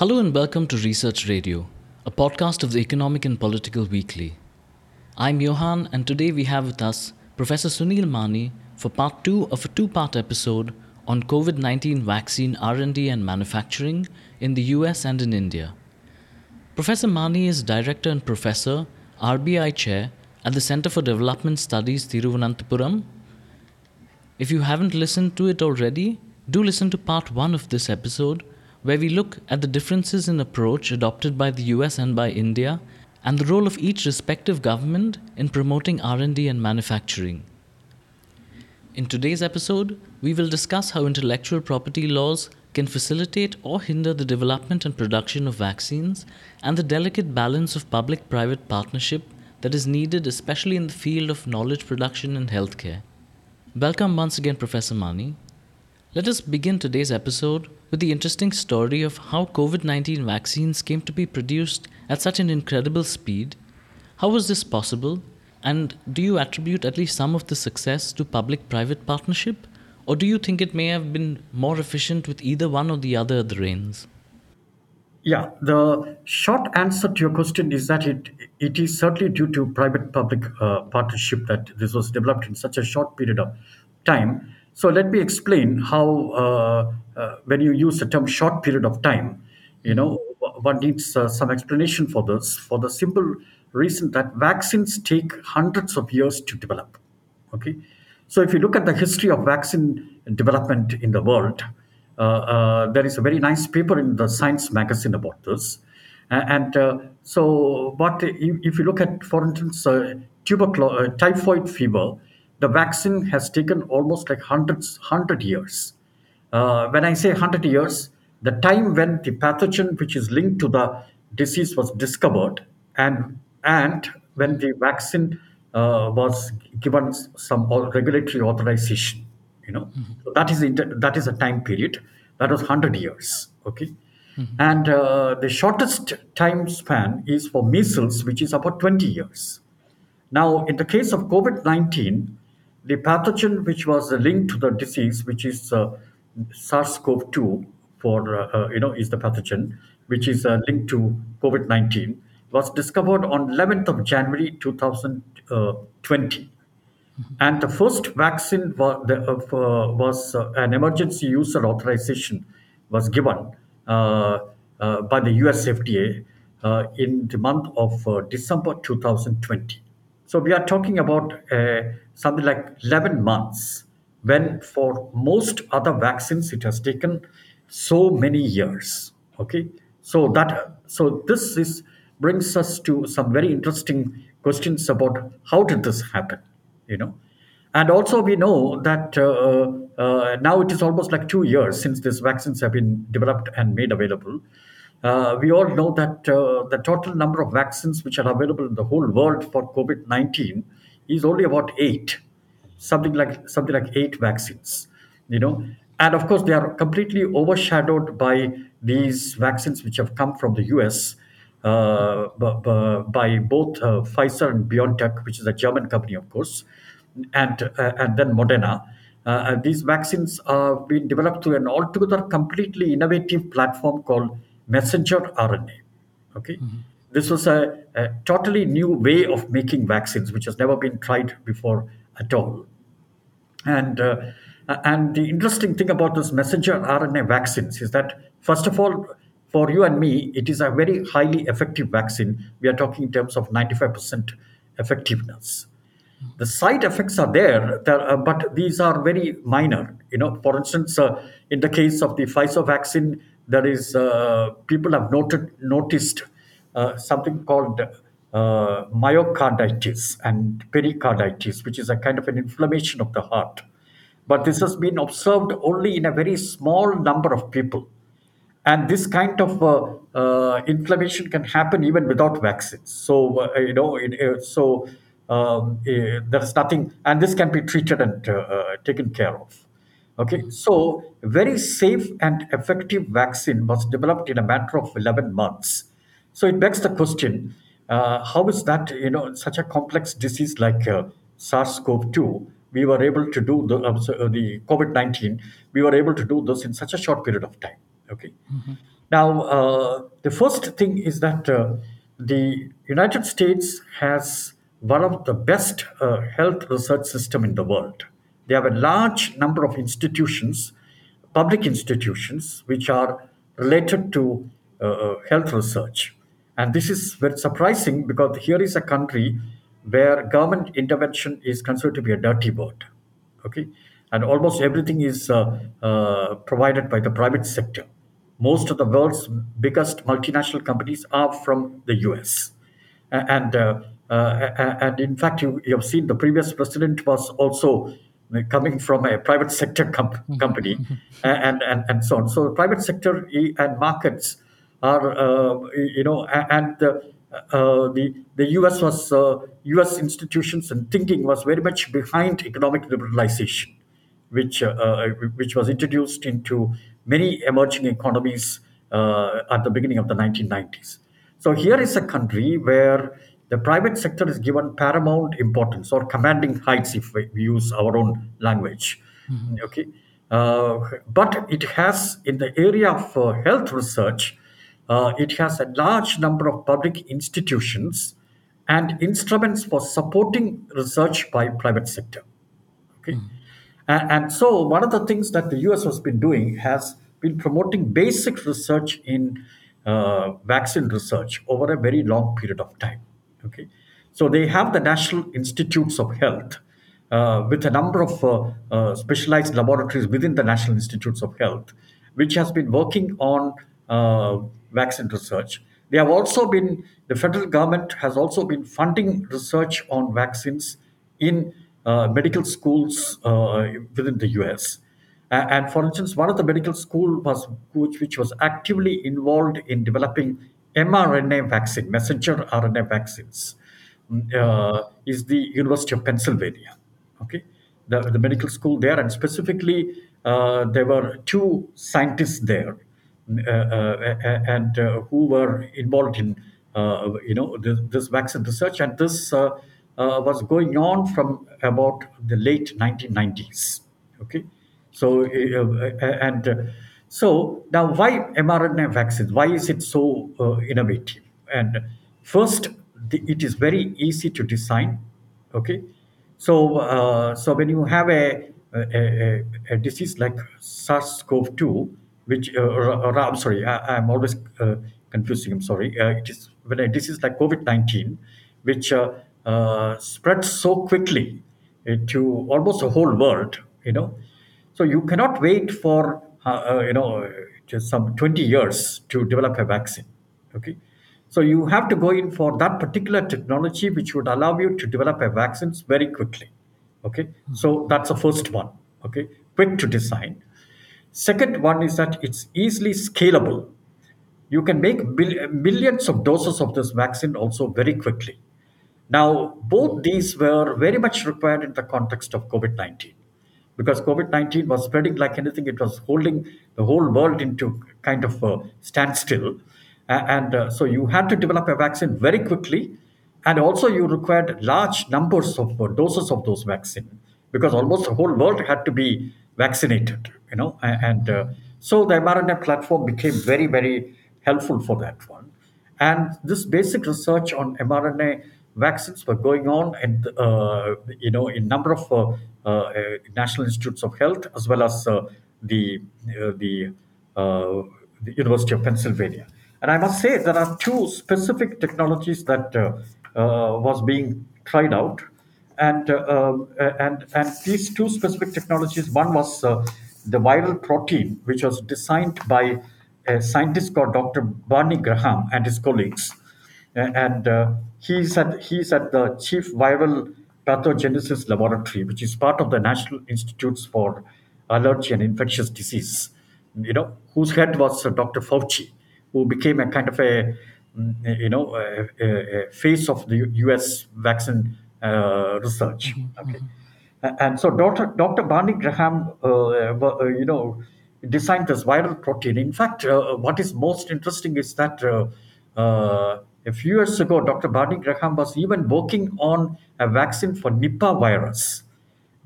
Hello and welcome to Research Radio, a podcast of the Economic and Political Weekly. I'm Johan, and today we have with us Professor Sunil Mani for part 2 of a two-part episode on COVID-19 vaccine R&D and manufacturing in the US and in India. Professor Mani is Director and Professor, RBI Chair at the Center for Development Studies, Thiruvananthapuram. If you haven't listened to it already, do listen to part 1 of this episode where we look at the differences in approach adopted by the US and by India and the role of each respective government in promoting R&D and manufacturing. In today's episode, we will discuss how intellectual property laws can facilitate or hinder the development and production of vaccines and the delicate balance of public private partnership that is needed, especially in the field of knowledge production and healthcare. Welcome once again, Professor Mani. Let us begin today's episode with the interesting story of how COVID 19 vaccines came to be produced at such an incredible speed. How was this possible? And do you attribute at least some of the success to public private partnership? Or do you think it may have been more efficient with either one or the other at the reins? Yeah, the short answer to your question is that it it is certainly due to private-public uh, partnership that this was developed in such a short period of time. So let me explain how uh, uh, when you use the term short period of time, you know, one needs uh, some explanation for this for the simple reason that vaccines take hundreds of years to develop. Okay, so if you look at the history of vaccine development in the world, uh, uh, there is a very nice paper in the Science magazine about this. And uh, so, what if you look at, for instance, tuberculosis, typhoid fever, the vaccine has taken almost like hundreds, hundred years. Uh, when I say 100 years, the time when the pathogen which is linked to the disease was discovered and, and when the vaccine uh, was given some regulatory authorization, you know, so that is, inter- that is a time period. That was 100 years, okay? And uh, the shortest time span is for measles, which is about 20 years. Now, in the case of COVID 19, the pathogen which was linked to the disease, which is uh, SARS CoV 2, for uh, uh, you know, is the pathogen which is uh, linked to COVID 19, was discovered on 11th of January 2020. And the first vaccine was, the, uh, was uh, an emergency user authorization was given uh, uh, by the US FDA uh, in the month of uh, December 2020. So we are talking about uh, something like 11 months, when for most other vaccines it has taken so many years. Okay, so that so this is brings us to some very interesting questions about how did this happen you know and also we know that uh, uh, now it is almost like two years since these vaccines have been developed and made available uh, we all know that uh, the total number of vaccines which are available in the whole world for covid-19 is only about eight something like something like eight vaccines you know? And of course they are completely overshadowed by these vaccines which have come from the us uh, b- b- by both uh, pfizer and biontech which is a german company of course and uh, and then moderna. Uh, these vaccines have been developed through an altogether completely innovative platform called messenger rna okay this was a, a totally new way of making vaccines which has never been tried before at all and uh, and the interesting thing about this messenger RNA vaccines is that first of all, for you and me, it is a very highly effective vaccine. We are talking in terms of 95% effectiveness. The side effects are there, there uh, but these are very minor. You know, for instance, uh, in the case of the Pfizer vaccine, there is uh, people have noted noticed uh, something called uh, myocarditis and pericarditis, which is a kind of an inflammation of the heart. But this has been observed only in a very small number of people. And this kind of uh, uh, inflammation can happen even without vaccines. So, uh, you know, it, uh, so um, uh, there's nothing, and this can be treated and uh, uh, taken care of. Okay, so very safe and effective vaccine was developed in a matter of 11 months. So it begs the question, uh, how is that, you know, such a complex disease like uh, SARS-CoV-2, we were able to do the, uh, uh, the COVID-19, we were able to do this in such a short period of time. Okay. Now, uh, the first thing is that uh, the United States has one of the best uh, health research system in the world. They have a large number of institutions, public institutions, which are related to uh, health research. And this is very surprising because here is a country where government intervention is considered to be a dirty word okay? And almost everything is uh, uh, provided by the private sector. Most of the world's biggest multinational companies are from the us and uh, uh, and in fact you, you have seen the previous president was also coming from a private sector com- company and, and and so on. So the private sector and markets are uh, you know and the uh, the the US was uh, US institutions and thinking was very much behind economic liberalization, which uh, uh, which was introduced into many emerging economies uh, at the beginning of the 1990s. So here is a country where the private sector is given paramount importance or commanding heights, if we use our own language. Okay, uh, but it has in the area of uh, health research uh, it has a large number of public institutions and instruments for supporting research by private sector. Okay, and, and so one of the things that the US has been doing has been promoting basic research in uh, vaccine research over a very long period of time. Okay, so they have the National Institutes of Health uh, with a number of uh, uh, specialized laboratories within the National Institutes of Health, which has been working on uh, vaccine research. They have also been, the federal government has also been funding research on vaccines in uh, medical schools uh, within the US. And for instance, one of the medical school was which, which was actively involved in developing mRNA vaccine, messenger RNA vaccines, uh, is the University of Pennsylvania. Okay, the, the medical school there, and specifically, uh, there were two scientists there, and uh, who were involved in uh, you know this, this vaccine research, and this uh, uh, was going on from about the late 1990s. Okay, so uh, uh, and uh, so now why mRNA vaccines? Why is it so uh, innovative? And first, the, it is very easy to design. Okay, so, uh, so when you have a, a, a, a disease like SARS-CoV-2, which, uh, or, I'm sorry, I, I'm always uh, confusing. I'm sorry. Uh, it is when a disease like COVID-19, which uh, spreads so quickly to almost the whole world, you know, so you cannot wait for you know just some 20 years to develop a vaccine. Okay, so you have to go in for that particular technology, which would allow you to develop a vaccines very quickly. Okay, so that's the first one. Okay, quick to design. Second one is that it's easily scalable. You can make millions of doses of this vaccine also very quickly. Now, both these were very much required in the context of COVID 19 because COVID 19 was spreading like anything. It was holding the whole world into kind of a standstill. And uh, so you had to develop a vaccine very quickly. And also, you required large numbers of uh, doses of those vaccine because almost the whole world had to be vaccinated, you know. And uh, so the mRNA platform became very, very helpful for that one. And this basic research on mRNA vaccines were going on, and uh, you know, in number of uh, uh, national institutes of health as well as uh, the uh, the, the University of Pennsylvania. And I must say there are two specific technologies that was being tried out, and uh, um, and and these two specific technologies. One was uh, the viral protein, which was designed by a scientist called Dr. Barney Graham and his colleagues, and uh, he's at he's at the Chief Viral Pathogenesis Laboratory, which is part of the National Institutes for Allergy and Infectious Disease. You know, whose head was uh, Dr. Fauci, who became a kind of a mm, you know a, a, face of the U.S. vaccine research. Okay. A- And so Dr. Dr. Barney Graham, uh, uh, you know, designed this viral protein. In fact, uh, what is most interesting is that uh, uh, a few years ago, Dr. Barney Graham was even working on a vaccine for Nipah virus.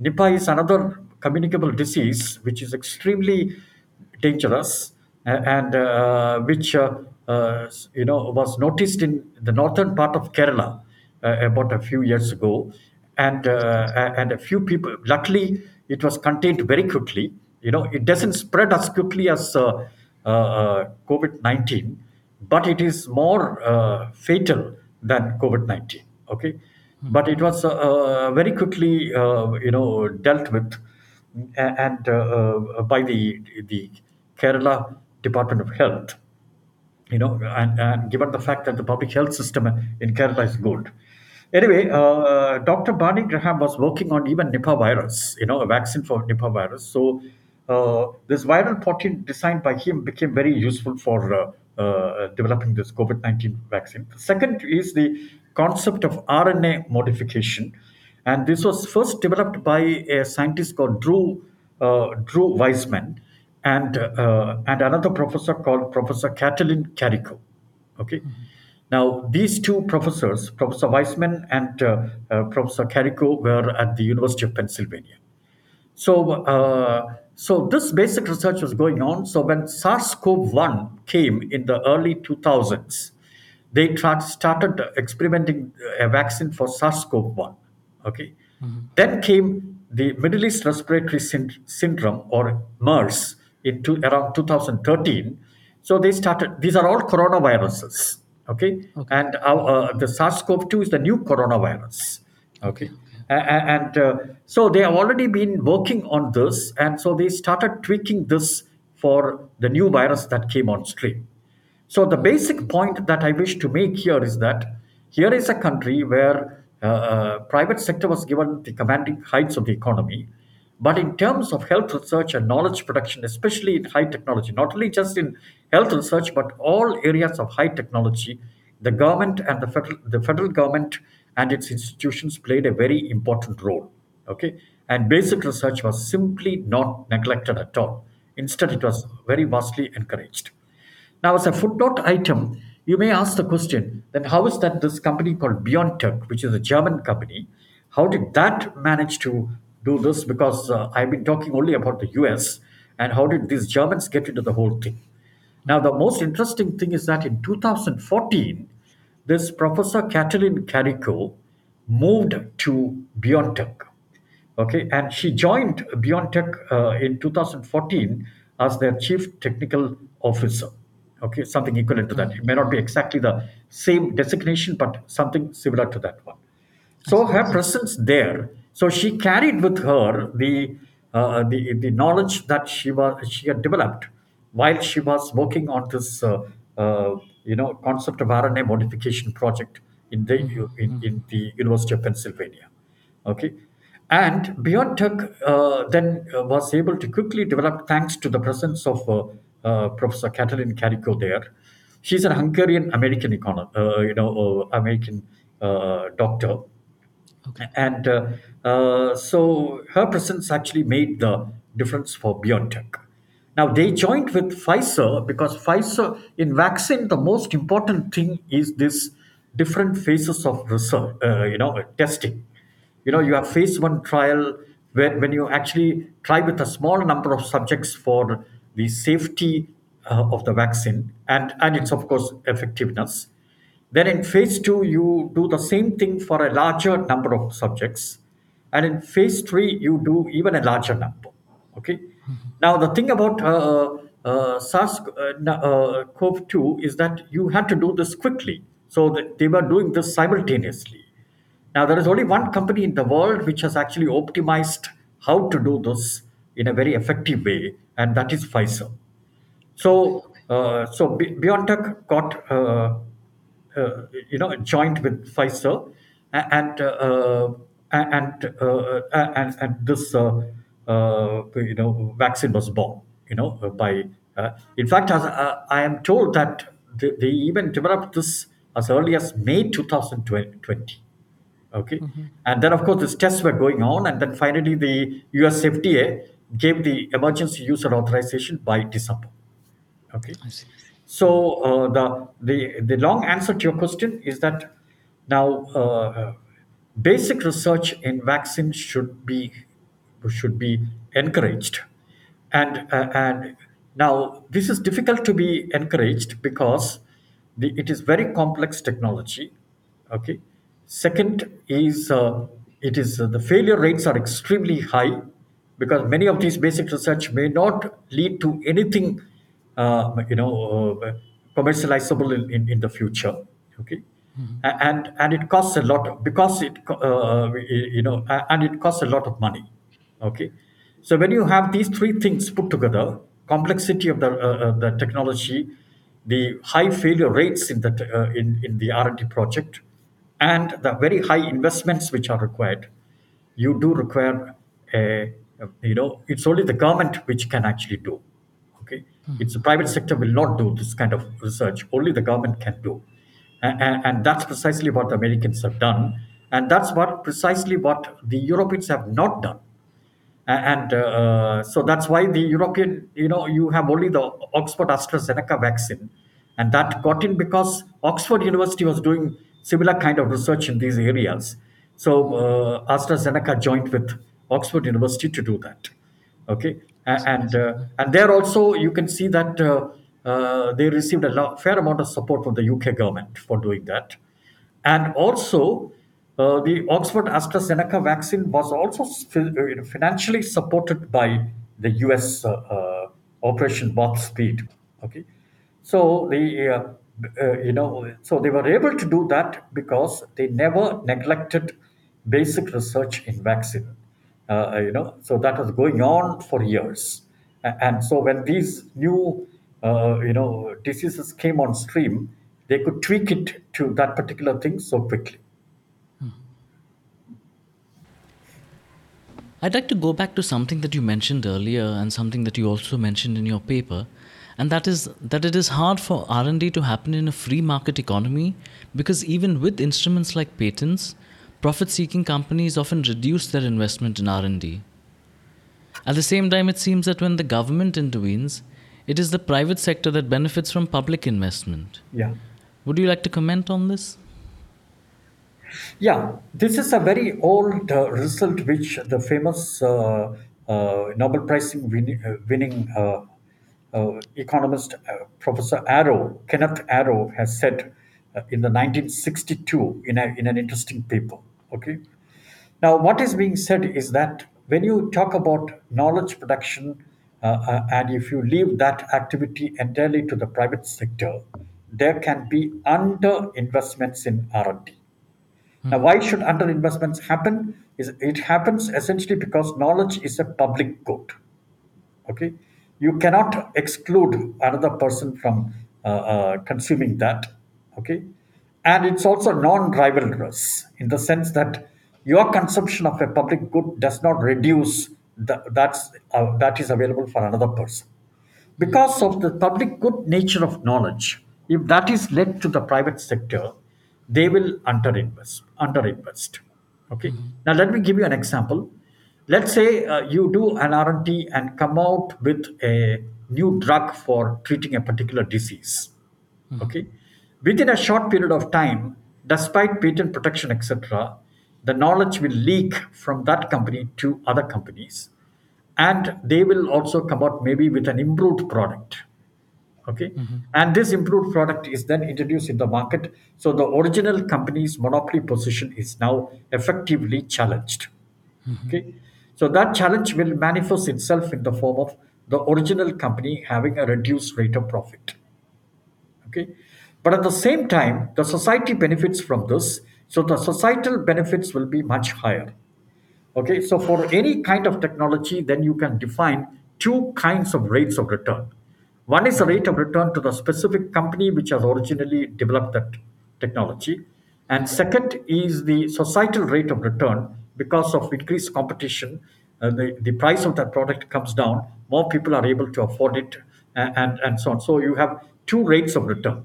Nipah is another communicable disease which is extremely dangerous. and uh, which uh, uh, you know was noticed in the northern part of Kerala uh, about a few years ago, and uh, a- and a few people. Luckily, it was contained very quickly. You know, it doesn't spread as quickly as uh, uh, uh, COVID nineteen, but it is more uh, fatal than COVID nineteen. Okay, but it was uh, uh, very quickly uh, you know dealt with and uh, uh, by the the Kerala Department of Health, you know, and, and given the fact that the public health system in Kerala is good. Anyway, uh, Dr. Barney Graham was working on even Nipah virus, you know, a vaccine for Nipah virus. So uh, this viral protein designed by him became very useful for uh, uh, developing this COVID-19 vaccine. The second is the concept of RNA modification, and this was first developed by a scientist called Drew uh, Drew Weissman and uh, and another professor called Professor Katalin Kariko. Okay. Now, these two professors, Professor Weissman and uh, uh, Professor Kariko, were at the University of Pennsylvania. So, uh, so this basic research was going on. So, when SARS-CoV-1 came in the early 2000s, they tra- started experimenting a vaccine for SARS-CoV-1. Okay, then came the Middle East Respiratory Syn- Syndrome or MERS in two, around 2013. So they started. These are all coronaviruses. Okay, Okay. and our, uh, the SARS-CoV-2 is the new coronavirus. Okay. Okay, A- a- and uh, so they have already been working on this, and so they started tweaking this for the new virus that came on stream. So the basic point that I wish to make here is that here is a country where uh, uh, private sector was given the commanding heights of the economy, but in terms of health research and knowledge production, especially in high technology, not only just in health research but all areas of high technology, the government and the federal, the federal government and its institutions played a very important role. Okay, and basic research was simply not neglected at all. Instead, it was very vastly encouraged. Now, as a footnote item, you may ask the question then how is that this company called BioNTech, which is a German company, how did that manage to do this? Because uh, I've been talking only about the US, and how did these Germans get into the whole thing? Now, the most interesting thing is that in 2014, this Professor Katalin Kariko moved to BioNTech. Okay, and she joined BioNTech uh, in 2014 as their chief technical officer. Okay, something equivalent to that. It may not be exactly the same designation, but something similar to that one. So her presence there, so she carried with her the uh, the the knowledge that she was she had developed while she was working on this uh, uh, you know concept of RNA modification project in the in, in the University of Pennsylvania. Okay. And BioNTech uh, then uh, was able to quickly develop thanks to the presence of uh, Professor Katalin Kariko there. She's an Hungarian American econo- uh, you know, uh, American uh, doctor Okay. and uh, so her presence actually made the difference for BioNTech. Now they joined with Pfizer because Pfizer in vaccine the most important thing is this different phases of research, uh, you know, testing. You know, you have phase one trial where when you actually try with a small number of subjects for the safety uh, of the vaccine and and its of course effectiveness then in phase two, you do the same thing for a larger number of subjects. And in phase three, you do even a larger number. Okay. Now, the thing about uh, uh, SARS-CoV-2 is that you had to do this quickly. So that they were doing this simultaneously. Now, there is only one company in the world which has actually optimized how to do this in a very effective way, and that is Pfizer. So, uh, so Bi- BioNTech got, uh, uh, you know, joined with Pfizer, and uh, and uh, and and this, uh, uh, you know, vaccine was born. You know, by uh, in fact, as uh, I am told that they, they even developed this as early as May 2020. Okay. And then, of course, these tests were going on. And then finally, the US FDA gave the emergency user authorization by December. Okay. So uh, the, the, the long answer to your question is that now uh, basic research in vaccines should be, should be encouraged. And, uh, and Now, this is difficult to be encouraged because the, it is very complex technology. Okay. Second is uh, it is uh, the failure rates are extremely high because many of these basic research may not lead to anything, uh, you know, uh, commercializable in, in, in the future. Okay. A- And and it costs a lot because it uh, you know and it costs a lot of money. Okay, so when you have these three things put together, complexity of the uh, uh, the technology, the high failure rates in the uh, in in the R and D project, and the very high investments which are required, you do require a, you know it's only the government which can actually do. Okay, it's the private sector will not do this kind of research. Only the government can do, and, and, that's precisely what the Americans have done, and that's what precisely what the Europeans have not done. And uh, so that's why the european you know you have only the oxford astrazeneca vaccine and that got in because oxford university was doing similar kind of research in these areas. So uh, astrazeneca joined with oxford university to do that. Okay? And uh, and there also you can see that uh, uh, they received a lot, fair amount of support from the uk government for doing that and also, uh, the Oxford AstraZeneca vaccine was also uh, financially supported by the US uh, uh, Operation Warp Speed. Okay, so the uh, you know so they were able to do that because they never neglected basic research in vaccine. You know, so that was going on for years, and so when these new uh, you know diseases came on stream, they could tweak it to that particular thing so quickly. I'd like to go back to something that you mentioned earlier and something that you also mentioned in your paper, and that is that it is hard for R&D to happen in a free market economy because even with instruments like patents, profit-seeking companies often reduce their investment in R&D. At the same time, it seems that when the government intervenes, it is the private sector that benefits from public investment. Yeah. Would you like to comment on this? Yeah, this is a very old uh, result which the famous uh, uh, Nobel Prize winning, uh, winning uh, uh, economist uh, Professor Arrow, Kenneth Arrow, has said uh, in the 1962 in, a, in an interesting paper. Okay, now what is being said is that when you talk about knowledge production and if you leave that activity entirely to the private sector, there can be under investments in R&D now, why should underinvestments happen? Is it happens essentially because knowledge is a public good. Okay, you cannot exclude another person from uh, uh, consuming that. Okay, and it's also non-rivalrous in the sense that your consumption of a public good does not reduce the, that's uh, that is available for another person. Because of the public good nature of knowledge if that is led to the private sector they will underinvest underinvest okay? Now let me give you an example. Let's say uh, you do an r&d and come out with a new drug for treating a particular disease. Okay? Within a short period of time despite patent protection etc the knowledge will leak from that company to other companies. And they will also come out maybe with an improved product. Okay? Mm-hmm. And this improved product is then introduced in the market. So the original company's monopoly position is now effectively challenged. Mm-hmm. Okay? So that challenge will manifest itself in the form of the original company having a reduced rate of profit. Okay? But at the same time the society benefits from this so the societal benefits will be much higher Okay, so for any kind of technology, then you can define two kinds of rates of return. One is the rate of return to the specific company which has originally developed that technology. And second is the societal rate of return because of increased competition. Uh, the, the price of that product comes down, more people are able to afford it, and, and, and so on. So you have two rates of return.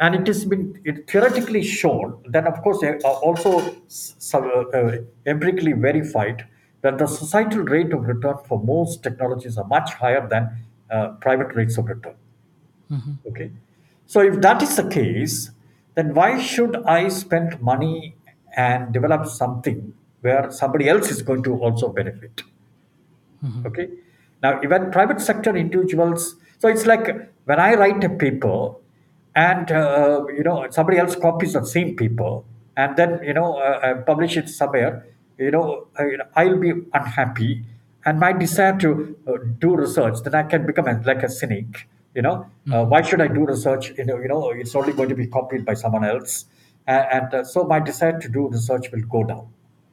And it has been it theoretically shown then of course also uh, uh, empirically verified that the societal rate of return for most technologies are much higher than uh, private rates of return. Okay. So if that is the case then why should i spend money and develop something where somebody else is going to also benefit? Okay. Now, even private sector individuals, so it's like when I write a paper and uh, you know somebody else copies the same paper and then you know uh, uh, publish it somewhere, you know uh, I'll be unhappy and my desire to uh, do research, then I can become a, like a cynic. You know, uh, why should I do research? You know, you know, it's only going to be copied by someone else, and, and uh, so my desire to do research will go down.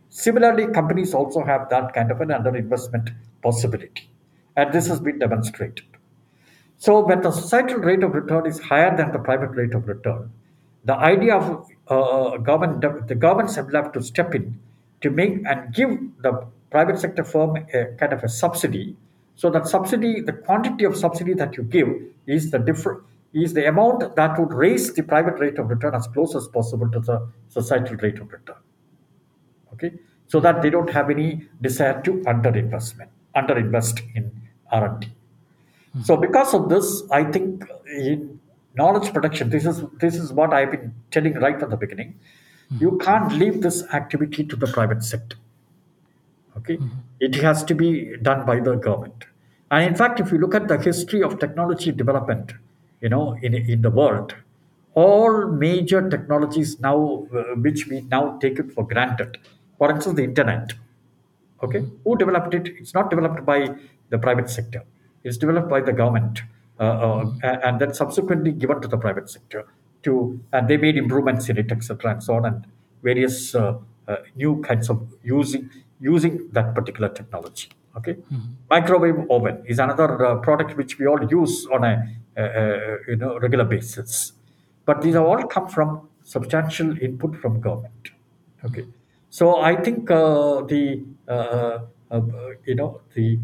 Similarly, companies also have that kind of an underinvestment possibility, and this has been demonstrated. So, when the societal rate of return is higher than the private rate of return, the idea of uh, government, the governments have left to step in to make and give the private sector firm a kind of a subsidy. So that subsidy, the quantity of subsidy that you give is the different is the amount that would raise the private rate of return as close as possible to the societal rate of return. Okay? So that they don't have any desire to underinvestment underinvest in r&d so because of this i think in knowledge production this is this is what i've been telling right from the beginning. Hmm. You can't leave this activity to the private sector. Okay? Hmm. It has to be done by the government. And in fact if you look at the history of technology development you know in, in the world all major technologies now uh, which we now take it for granted for instance the internet. Okay? Who developed it? It's not developed by the private sector it's developed by the government uh, uh, and then subsequently given to the private sector to and they made improvements in it etc and so on and various uh, new kinds of using using that particular technology okay? Microwave oven is another uh, product which we all use on a uh, uh, you know regular basis. But these have all come from substantial input from government Okay, so I think uh, the uh, uh, uh, you know the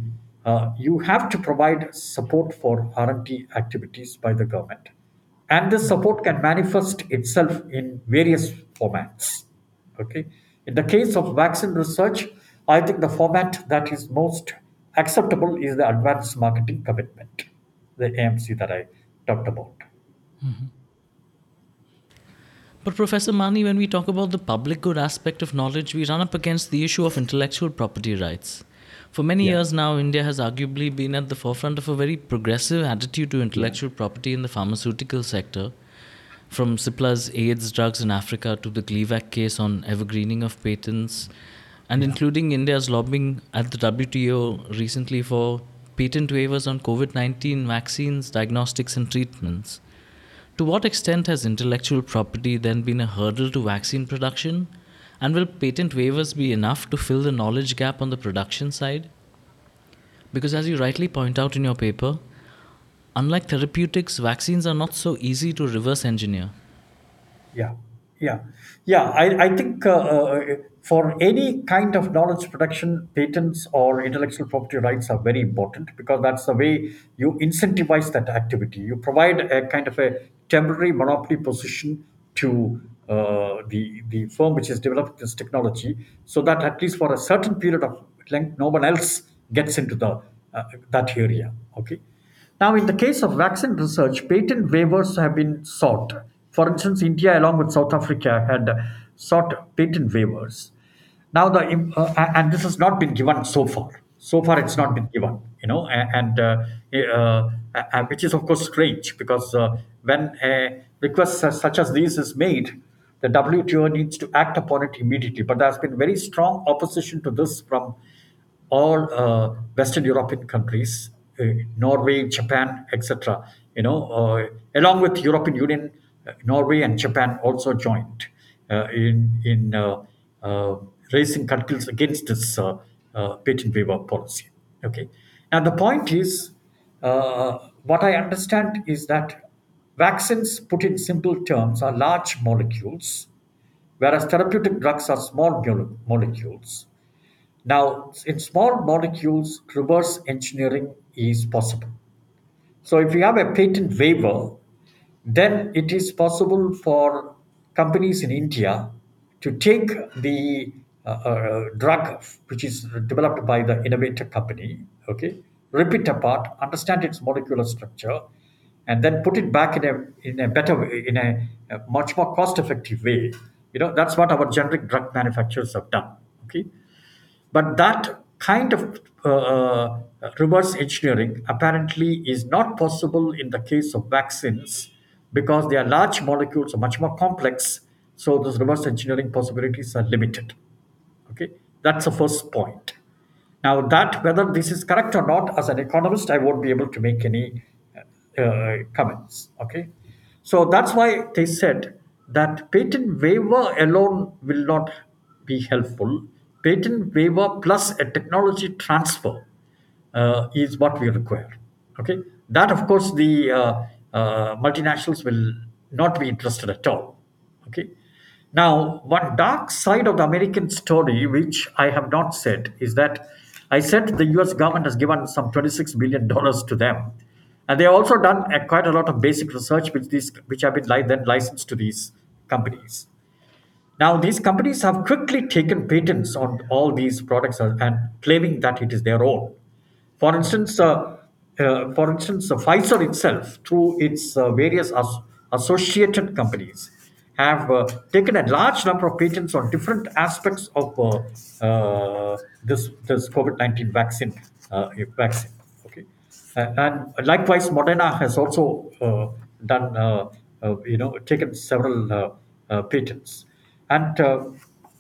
uh, you have to provide support for R and D activities by the government, and this support can manifest itself in various formats. Okay, in the case of vaccine research, I think the format that is most acceptable is the advanced marketing commitment, the AMC that I talked about. But, Professor Mani, when we talk about the public good aspect of knowledge, we run up against the issue of intellectual property rights. For many Yeah. years now, India has arguably been at the forefront of a very progressive attitude to intellectual property in the pharmaceutical sector, from Cipla's AIDS drugs in Africa to the Gleevec case on evergreening of patents, and including India's lobbying at the WTO recently for patent waivers on COVID 19 vaccines, diagnostics, and treatments. To what extent has intellectual property then been a hurdle to vaccine production? And will patent waivers be enough to fill the knowledge gap on the production side? Because, as you rightly point out in your paper, unlike therapeutics, vaccines are not so easy to reverse engineer. Yeah, yeah, yeah. I, I think uh, uh, for any kind of knowledge production, patents or intellectual property rights are very important because that's the way you incentivize that activity. You provide a kind of a temporary monopoly position to uh, the the firm which has developed this technology, so that at least for a certain period of length, no one else gets into the uh, that area. Okay. Now, in the case of vaccine research, patent waivers have been sought. For instance, India, along with South Africa, had sought patent waivers. Now, the uh, and this has not been given so far. So far, it's not been given. You know, and uh, uh, which is of course strange because when a request such as this is made, the WTO needs to act upon it immediately. But there has been very strong opposition to this from all uh, Western European countries, uh, Norway, Japan, etc. You know, uh, along with European Union, uh, Norway and Japan also joined uh, in in raising controls against this patent waiver policy. Okay, now the point is, what I understand is that vaccines, put in simple terms, are large molecules, whereas therapeutic drugs are small molecules now, in small molecules, reverse engineering is possible. So, if you have a patent waiver, then it is possible for companies in India to take the uh, uh, drug which is developed by the innovator company, okay, rip it apart, understand its molecular structure, and then put it back in a in a better way, in a, a much more cost effective way. You know, that's what our generic drug manufacturers have done. Okay but that kind of uh, uh, reverse engineering apparently is not possible in the case of vaccines because they are large molecules, are much more complex. So those reverse engineering possibilities are limited. Okay, that's the first point. Now, that whether this is correct or not, as an economist, I won't be able to make any comments. Okay, so that's why they said that patent waiver alone will not be helpful. Patent waiver plus a technology transfer uh, is what we require. Okay, that of course the uh, uh, multinationals will not be interested at all. Okay, now one dark side of the American story, which I have not said, is that I said the U.S. government has given some 26 billion dollars to them, and they have also done a, quite a lot of basic research, which these which have been li- then licensed to these companies. Now, these companies have quickly taken patents on all these products and claiming that it is their own. For instance, uh, uh, for instance, uh, Pfizer itself, through its uh, various as- associated companies, have uh, taken a large number of patents on different aspects of uh, uh, this this COVID nineteen vaccine uh, vaccine. And likewise, Moderna has also uh, done uh, uh, you know taken several patents, and uh,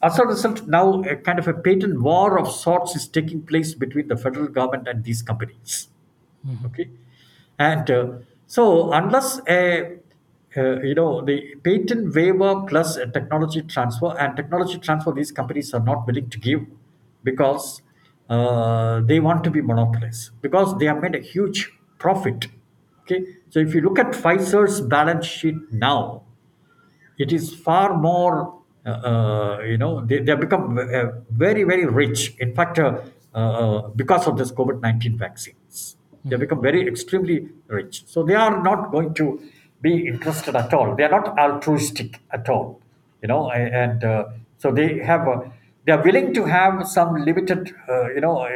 as a result, now a kind of a patent war of sorts is taking place between the federal government and these companies. Okay, and uh, so unless a uh, you know the patent waiver plus a technology transfer and technology transfer these companies are not willing to give because uh, they want to be monopolists because they have made a huge profit. Okay? So if you look at pfizer's balance sheet now it is far more uh, uh, you know they, they have become uh, very very rich. In fact uh, uh, because of this covid-19 vaccines they have become very extremely rich. So they are not going to be interested at all. They are not altruistic at all you know and uh, so they have uh, they are willing to have some limited uh, you know uh,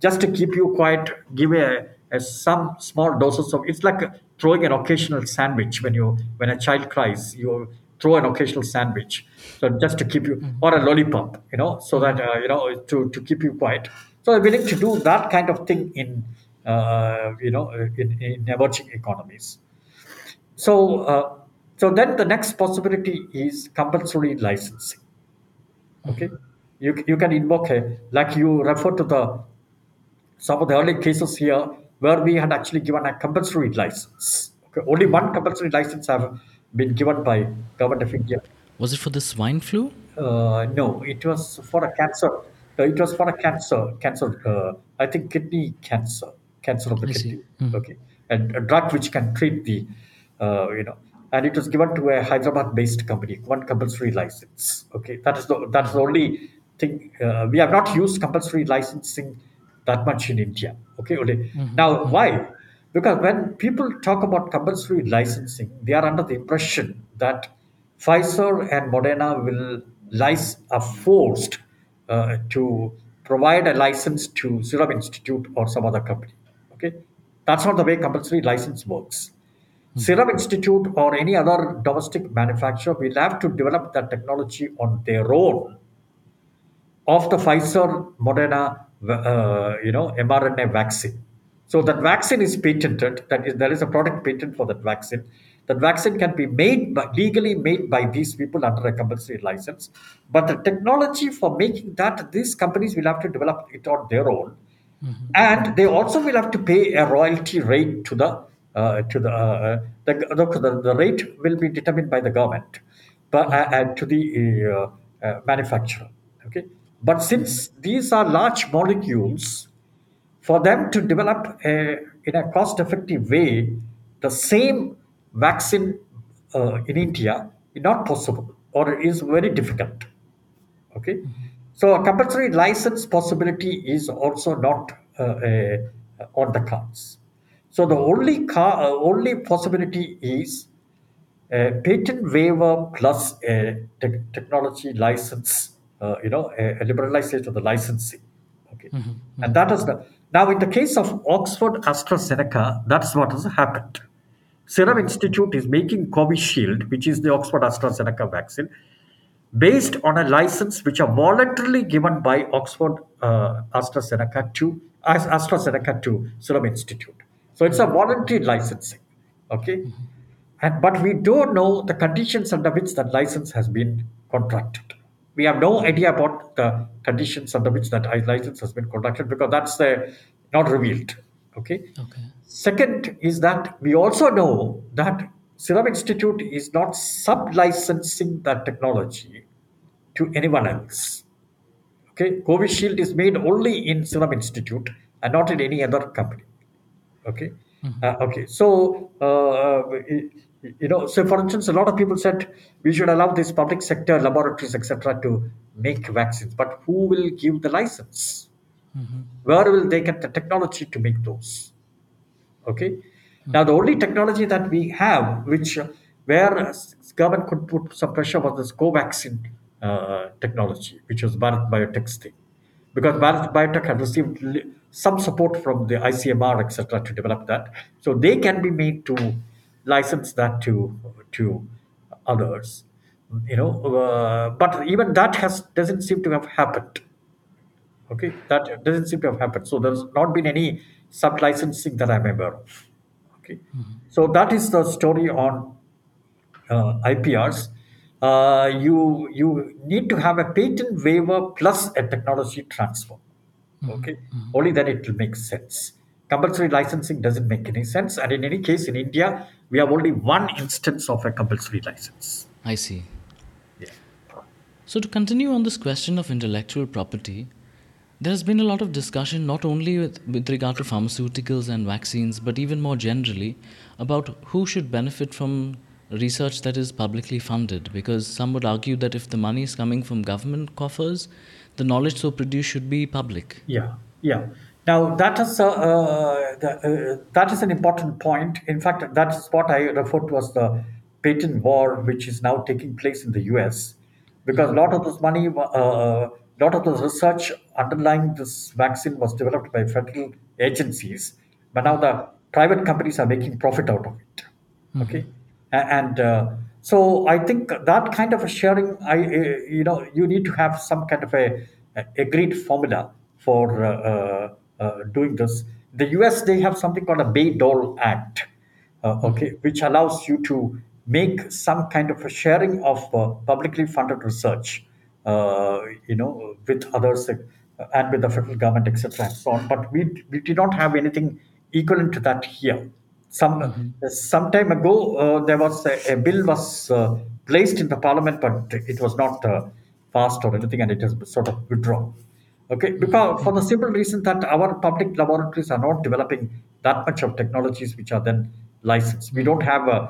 just to keep you quiet give a, a some small doses of it's like throwing an occasional sandwich when you when a child cries you throw an occasional sandwich. So just to keep you or a lollipop you know so that uh, you know to to keep you quiet. So they're willing to do that kind of thing in uh, you know in, in emerging economies. So, uh, so then the next possibility is compulsory licensing. Okay, you you can invoke a like you refer to the some of the early cases here where we had actually given a compulsory license. Okay, only one compulsory license have been given by government of India. Was it for the swine flu? Uh, no, it was for a cancer. uh, It was for a cancer. Cancer. Uh, I think kidney cancer. Cancer of the I kidney. Okay, and a drug which can treat the, uh, you know, and it was given to a Hyderabad-based company, one compulsory license. Okay, that is the that's the only thing. Uh, we have not used compulsory licensing that much in India. Okay, only now why? Because when people talk about compulsory licensing, they are under the impression that Pfizer and Moderna will lic- are forced uh, to provide a license to Serum Institute or some other company. Okay, that's not the way compulsory license works. Serum Institute or any other domestic manufacturer will have to develop that technology on their own of the Pfizer Moderna, uh, you know, mRNA vaccine. So that vaccine is patented. That is, there is a product patent for that vaccine. That vaccine can be made by, legally made by these people under a compulsory license. But the technology for making that, these companies will have to develop it on their own, and they also will have to pay a royalty rate to the uh, to the, uh, the, the the rate will be determined by the government, but uh, uh, to the uh, uh, manufacturer. Okay, but since these are large molecules, for them to develop a, in a cost-effective way the same vaccine uh, in India is not possible or is very difficult. Okay, so a compulsory license possibility is also not uh, on the cards. So the only car, uh, only possibility is a patent waiver plus a te- technology license. Uh, you know, a, a liberalization of the licensing. Okay, and that is the now in the case of Oxford AstraZeneca, that's what has happened. Serum Institute is making Covishield, which is the Oxford AstraZeneca vaccine, based on a license which are voluntarily given by Oxford uh, AstraZeneca to AstraZeneca to Serum Institute. So it's a voluntary licensing. Okay. And, but we don't know the conditions under which that license has been contracted. We have no idea about the conditions under which that license has been conducted because that's uh, not revealed. Okay. Okay. Second is that we also know that Serum Institute is not sub-licensing that technology to anyone else. Okay, Covishield is made only in Serum Institute and not in any other company. Okay, Uh, okay. So uh, you know, so for instance, a lot of people said we should allow these public sector laboratories, etc., to make vaccines, but who will give the license? Where will they get the technology to make those? Okay. Now the only technology that we have, which uh, where uh, government could put some pressure was this Covaxin uh, technology, which was Bharat Biotech's thing, because Bharat Biotech had received some support from the ICMR, etc., to develop that. So they can be made to license that to to others. You know, uh, but even that has doesn't seem to have happened. Okay, that doesn't seem to have happened. So there's not been any sub licensing that I'm aware of. Okay, so that is the story on uh, IPRs. Uh, you you need to have a patent waiver plus a technology transfer. Okay, only then it will make sense. Compulsory licensing doesn't make any sense, and in any case, in India, we have only one instance of a compulsory license. I see. Yeah. So, to continue on this question of intellectual property, there has been a lot of discussion not only with, with regard to pharmaceuticals and vaccines, but even more generally about who should benefit from research that is publicly funded. Because some would argue that if the money is coming from government coffers, the knowledge so produced should be public. Yeah, yeah. Now that is uh, uh, the, uh, that is an important point. In fact, that is what I refer to as the patent war, which is now taking place in the U.S. Because a lot of this money, a lot of the research underlying this vaccine was developed by federal agencies, but now the private companies are making profit out of it. Okay, and uh, so I think that kind of a sharing, I uh, you know, you need to have some kind of a, a agreed formula for uh, uh, uh, doing this. The US they have something called a Bayh-Dole Act, uh, okay, which allows you to make some kind of a sharing of uh, publicly funded research, uh, you know, with others uh, and with the federal government, etc., and so on. But we we did not have anything equivalent to that here. Some some time ago, uh, there was a, a bill was uh, placed in the parliament, but it was not uh, passed or anything, and it has sort of withdrawn. Okay, because for the simple reason that our public laboratories are not developing that much of technologies which are then licensed. We don't have uh,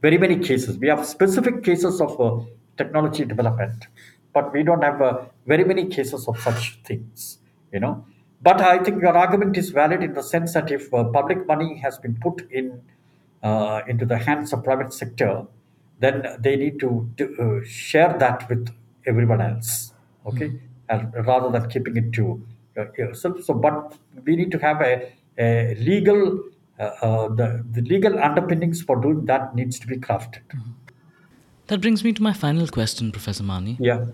very many cases. We have specific cases of uh, technology development, but we don't have uh, very many cases of such things. You know, but I think your argument is valid in the sense that if uh, public money has been put in uh, into the hands of private sector, then they need to, do- uh, share that with everyone else. Okay, and rather than keeping it to uh, yourself. So, but we need to have a, a legal. Uh, uh, the, the legal underpinnings for doing that needs to be crafted. That brings me to my final question, Professor Mani. Yeah.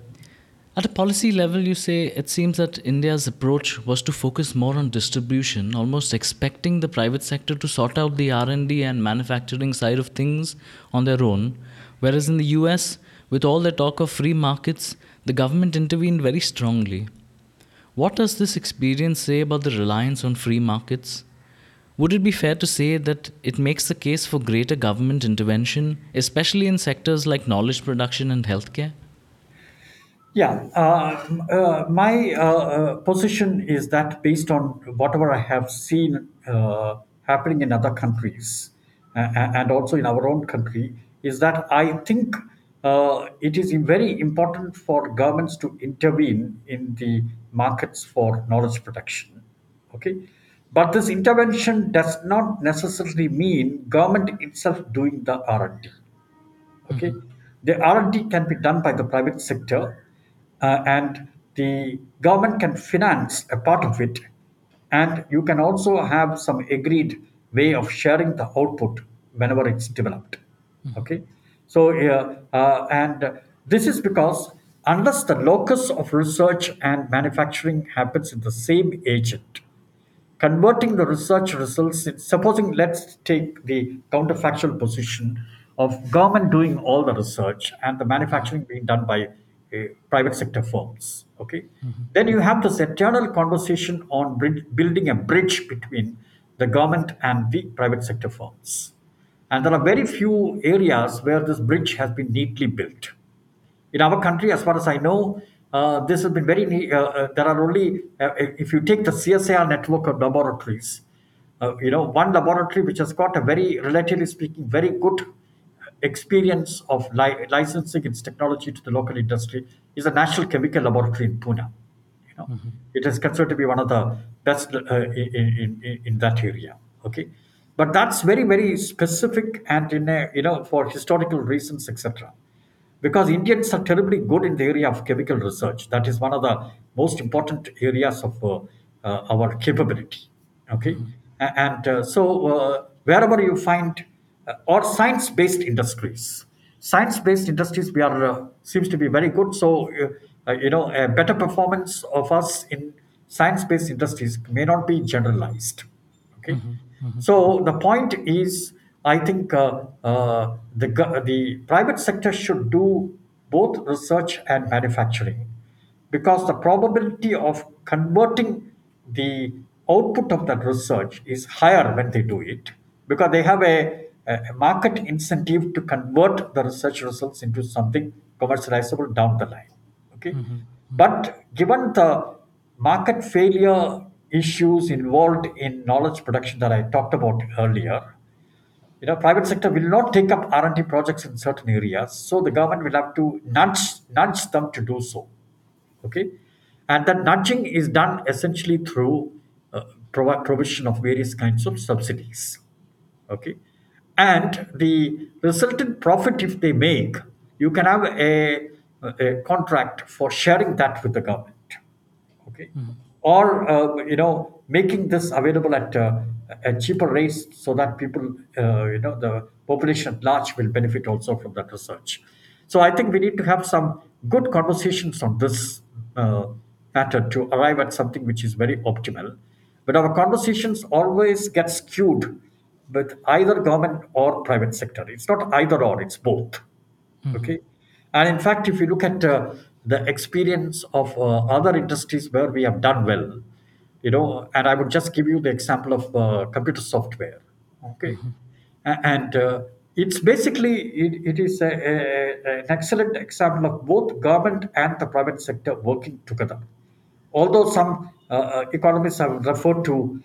At a policy level, you say it seems that India's approach was to focus more on distribution, almost expecting the private sector to sort out the R&D and manufacturing side of things on their own, whereas in the US, with all the talk of free markets, the government intervened very strongly. What does this experience say about the reliance on free markets? Would it be fair to say that it makes the case for greater government intervention, especially in sectors like knowledge production and healthcare? Yeah, uh, uh, my uh, uh, position is that based on whatever I have seen uh, happening in other countries uh, and also in our own country, is that I think uh, it is very important for governments to intervene in the markets for knowledge production. Okay, but this intervention does not necessarily mean government itself doing the R and D okay? The r&d can be done by the private sector uh, and the government can finance a part of it. And you can also have some agreed way of sharing the output whenever it's developed okay so uh, uh, and this is because unless the locus of research and manufacturing happens in the same agent converting the research results in, supposing let's take the counterfactual position of government doing all the research and the manufacturing being done by uh, private sector firms okay? Then you have this eternal conversation on brid- building a bridge between the government and the private sector firms and there are very few areas where this bridge has been neatly built in our country, as far as I know, uh, this has been very. ne- Uh, uh, there are only uh, if you take the CSIR network of laboratories, uh, you know, one laboratory which has got a very, relatively speaking, very good experience of li- licensing its technology to the local industry is the National Chemical Laboratory in Pune. You know, it is considered to be one of the best uh, in, in, in, in that area. Okay, but that's very very specific and in a, you know for historical reasons, etc because Indians are terribly good in the area of chemical research. That is one of the most important areas of uh, uh, our capability. Okay, A- and uh, so uh, wherever you find uh, or science-based industries, science-based industries, we are uh, seems to be very good. So you know, a better performance of us in science-based industries may not be generalized. Okay, so the point is, I think uh, uh, the the private sector should do both research and manufacturing, because the probability of converting the output of that research is higher when they do it, because they have a, a market incentive to convert the research results into something commercializable down the line. Okay, but given the market failure issues involved in knowledge production that I talked about earlier, you know, private sector will not take up R&D projects in certain areas, so the government will have to nudge nudge them to do so. Okay, and that nudging is done essentially through uh, provi- provision of various kinds of subsidies. Okay? And the resultant profit if they make you can have a, a contract for sharing that with the government. Okay or uh, you know making this available at uh, at cheaper rates so that people uh, you know the population at large will benefit also from that research. So i think we need to have some good conversations on this uh, matter to arrive at something which is very optimal. But our conversations always get skewed with either government or private sector. It's not either or it's both. Okay? And in fact if you look at uh, the experience of uh, other industries where we have done well you know and i would just give you the example of uh, computer software okay A- and uh, it's basically it, it is a, a, an excellent example of both government and the private sector working together although some uh, uh, economists have referred to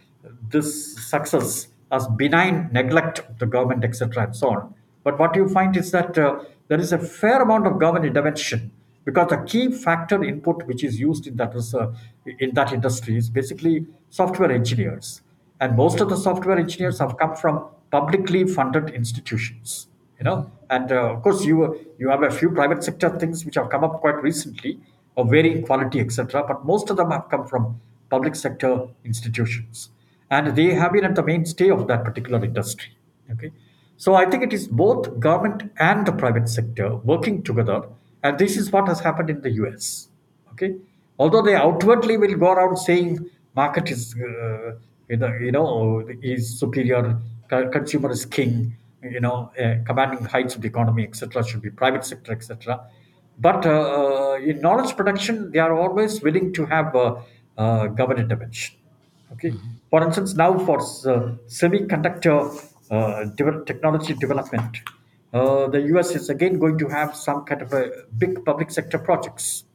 this success as benign neglect of the government, etc., and so on. But what you find is that uh, there is a fair amount of government intervention because the key factor input which is used in that uh, in that industry is basically software engineers, and most of the software engineers have come from publicly funded institutions you know. And uh, of course you you have a few private sector things which have come up quite recently of varying quality etc but most of them have come from public sector institutions. And they have been at the mainstay of that particular industry okay. So i think it is both government and the private sector working together and this is what has happened in the us okay? Although they outwardly will go around saying market is uh, you know you know is superior consumer is king you know uh, commanding heights of the economy etc should be private sector etc but uh, uh, in knowledge production they are always willing to have uh, uh, government intervention okay? For instance now for uh, semiconductor uh, technology development uh, the us is again going to have some kind of a big public sector projects.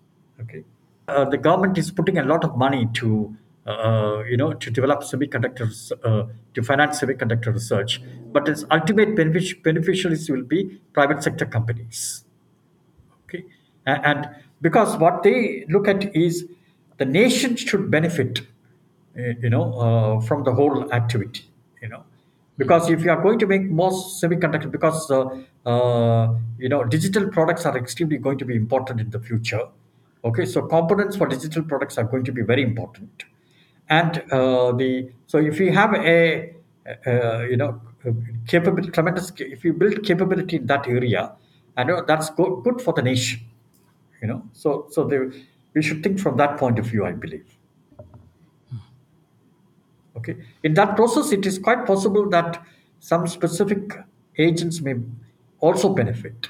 Okay. Uh, the government is putting a lot of money to uh, you know to develop semiconductors uh, to finance semiconductor research. But its ultimate benefic- beneficiaries will be private sector companies. Okay. A- and because what they look at is the nation should benefit uh, you know uh, from the whole activity you know because if you are going to make more semiconductor because uh, uh, you know digital products are extremely going to be important in the future. Okay so components for digital products are going to be very important. And uh, the so if you have a uh, you know capability tremendous if you build capability in that area i know that's go- good for the nation you know. So so they, we should think from that point of view i believe okay. In that process it is quite possible that some specific agents may also benefit.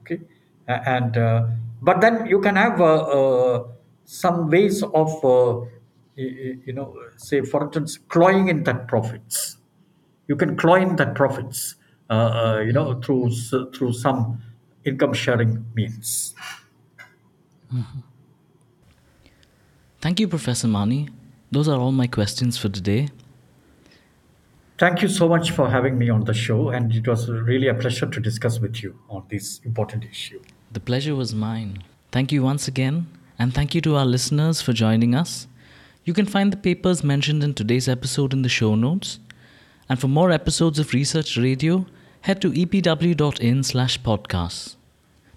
Okay. And uh, but then you can have uh, uh, some ways of uh, you know say for instance clawing in that profits. You can claw in that profits uh, you know through through some income sharing means. Thank you, Professor Mani. Those are all my questions for today. Thank you so much for having me on the show, and it was really a pleasure to discuss with you on this important issue. The pleasure was mine. Thank you once again, and thank you to our listeners for joining us. You can find the papers mentioned in today's episode in the show notes. And for more episodes of Research Radio, head to epw.in slash podcasts.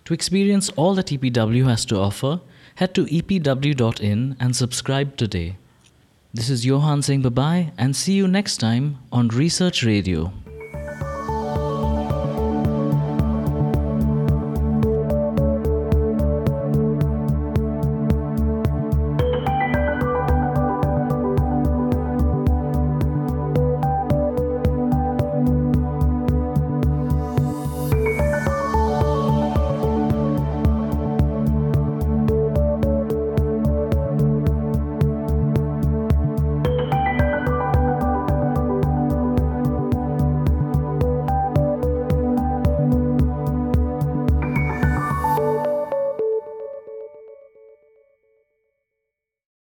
To experience all that EPW has to offer, head to epw.in and subscribe today. This is Johan saying bye bye and see you next time on Research Radio.